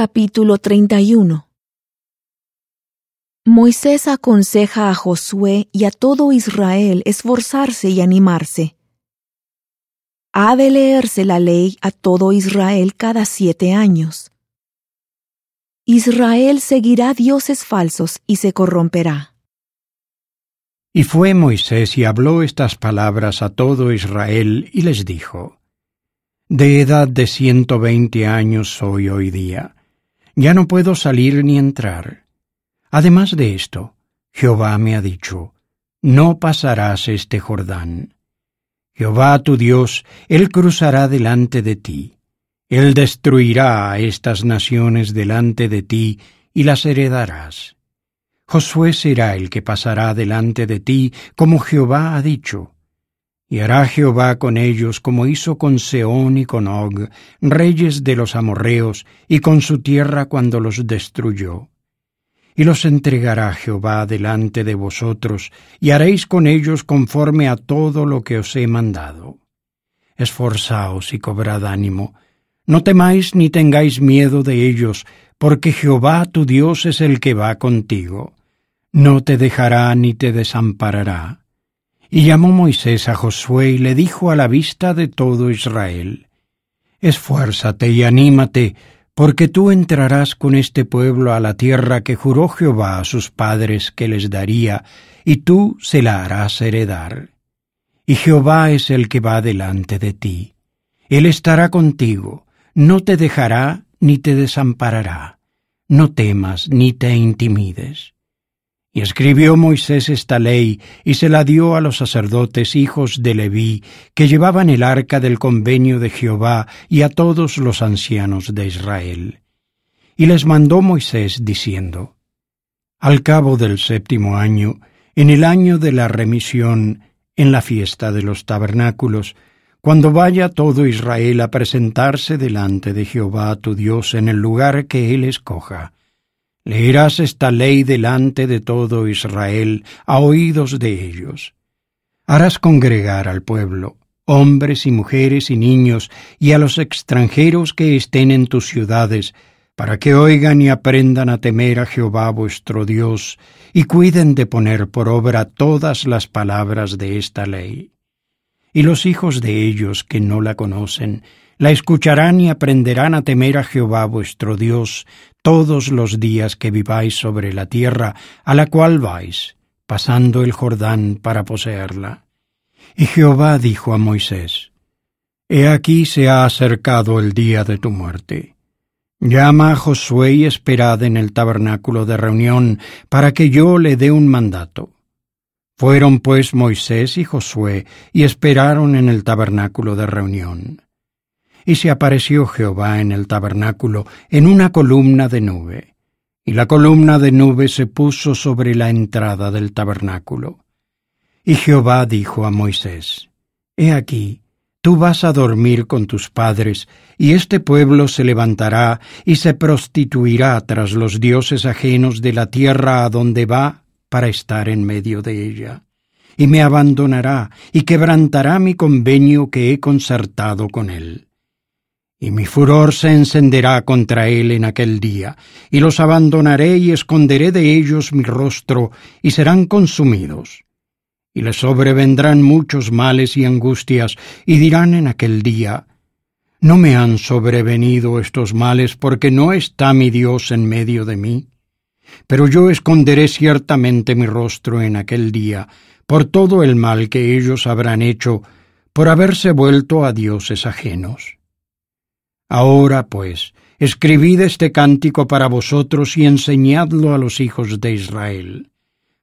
Capítulo 31 Moisés aconseja a Josué y a todo Israel esforzarse y animarse. Ha de leerse la ley a todo Israel cada siete años. Israel seguirá dioses falsos y se corromperá. Y fue Moisés y habló estas palabras a todo Israel y les dijo, De edad de ciento veinte años soy hoy día, ya no puedo salir ni entrar. Además de esto, Jehová me ha dicho, No pasarás este Jordán. Jehová tu Dios, Él cruzará delante de ti él destruirá a estas naciones delante de ti y las heredarás. Josué será el que pasará delante de ti, como Jehová ha dicho. Y hará Jehová con ellos como hizo con Seón y con Og, reyes de los amorreos, y con su tierra cuando los destruyó. Y los entregará Jehová delante de vosotros, y haréis con ellos conforme a todo lo que os he mandado. Esforzaos y cobrad ánimo, no temáis ni tengáis miedo de ellos, porque Jehová tu Dios es el que va contigo. No te dejará ni te desamparará. Y llamó Moisés a Josué y le dijo a la vista de todo Israel, Esfuérzate y anímate, porque tú entrarás con este pueblo a la tierra que juró Jehová a sus padres que les daría, y tú se la harás heredar. Y Jehová es el que va delante de ti. Él estará contigo, no te dejará ni te desamparará. No temas ni te intimides. Y escribió Moisés esta ley y se la dio a los sacerdotes hijos de Leví, que llevaban el arca del convenio de Jehová, y a todos los ancianos de Israel. Y les mandó Moisés diciendo, Al cabo del séptimo año, en el año de la remisión, en la fiesta de los tabernáculos, cuando vaya todo Israel a presentarse delante de Jehová tu Dios en el lugar que él escoja, leerás esta ley delante de todo Israel a oídos de ellos. Harás congregar al pueblo, hombres y mujeres y niños, y a los extranjeros que estén en tus ciudades, para que oigan y aprendan a temer a Jehová vuestro Dios, y cuiden de poner por obra todas las palabras de esta ley y los hijos de ellos que no la conocen, la escucharán y aprenderán a temer a Jehová vuestro Dios todos los días que viváis sobre la tierra a la cual vais, pasando el Jordán para poseerla. Y Jehová dijo a Moisés, He aquí se ha acercado el día de tu muerte. Llama a Josué y esperad en el tabernáculo de reunión, para que yo le dé un mandato. Fueron pues Moisés y Josué y esperaron en el tabernáculo de reunión. Y se apareció Jehová en el tabernáculo en una columna de nube, y la columna de nube se puso sobre la entrada del tabernáculo. Y Jehová dijo a Moisés, He aquí, tú vas a dormir con tus padres, y este pueblo se levantará y se prostituirá tras los dioses ajenos de la tierra a donde va para estar en medio de ella, y me abandonará y quebrantará mi convenio que he concertado con él. Y mi furor se encenderá contra él en aquel día, y los abandonaré y esconderé de ellos mi rostro, y serán consumidos. Y les sobrevendrán muchos males y angustias, y dirán en aquel día, ¿No me han sobrevenido estos males porque no está mi Dios en medio de mí? Pero yo esconderé ciertamente mi rostro en aquel día, por todo el mal que ellos habrán hecho, por haberse vuelto a dioses ajenos. Ahora, pues, escribid este cántico para vosotros y enseñadlo a los hijos de Israel.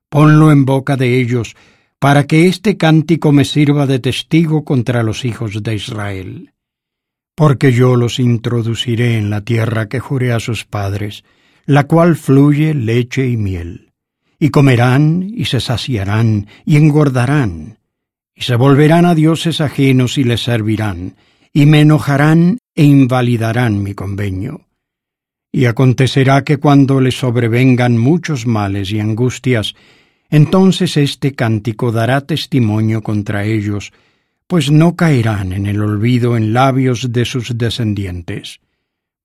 Ponlo en boca de ellos, para que este cántico me sirva de testigo contra los hijos de Israel. Porque yo los introduciré en la tierra que juré a sus padres, la cual fluye leche y miel. Y comerán y se saciarán y engordarán, y se volverán a dioses ajenos y les servirán, y me enojarán e invalidarán mi convenio. Y acontecerá que cuando les sobrevengan muchos males y angustias, entonces este cántico dará testimonio contra ellos, pues no caerán en el olvido en labios de sus descendientes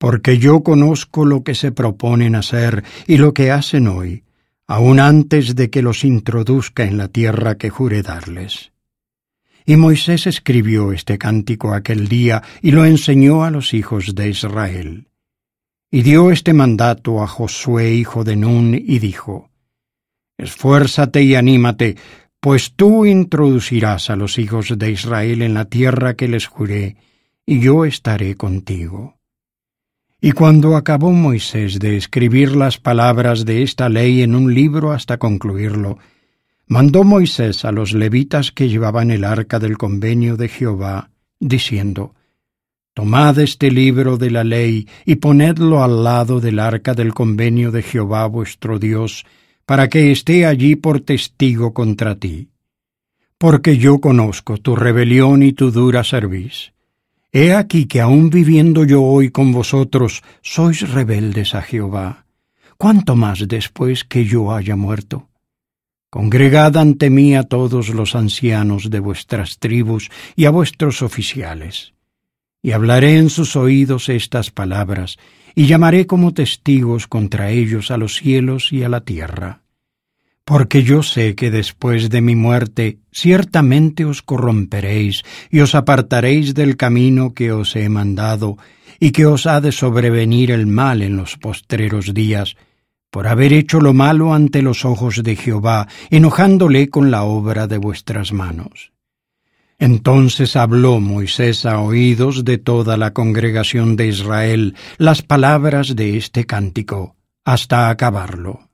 porque yo conozco lo que se proponen hacer y lo que hacen hoy, aun antes de que los introduzca en la tierra que juré darles. Y Moisés escribió este cántico aquel día y lo enseñó a los hijos de Israel. Y dio este mandato a Josué hijo de Nun y dijo, Esfuérzate y anímate, pues tú introducirás a los hijos de Israel en la tierra que les juré, y yo estaré contigo. Y cuando acabó Moisés de escribir las palabras de esta ley en un libro hasta concluirlo, mandó Moisés a los levitas que llevaban el arca del convenio de Jehová, diciendo, Tomad este libro de la ley y ponedlo al lado del arca del convenio de Jehová vuestro Dios, para que esté allí por testigo contra ti. Porque yo conozco tu rebelión y tu dura cerviz. He aquí que aun viviendo yo hoy con vosotros, sois rebeldes a Jehová. ¿Cuánto más después que yo haya muerto? Congregad ante mí a todos los ancianos de vuestras tribus y a vuestros oficiales. Y hablaré en sus oídos estas palabras, y llamaré como testigos contra ellos a los cielos y a la tierra. Porque yo sé que después de mi muerte ciertamente os corromperéis y os apartaréis del camino que os he mandado, y que os ha de sobrevenir el mal en los postreros días, por haber hecho lo malo ante los ojos de Jehová, enojándole con la obra de vuestras manos. Entonces habló Moisés a oídos de toda la congregación de Israel las palabras de este cántico, hasta acabarlo.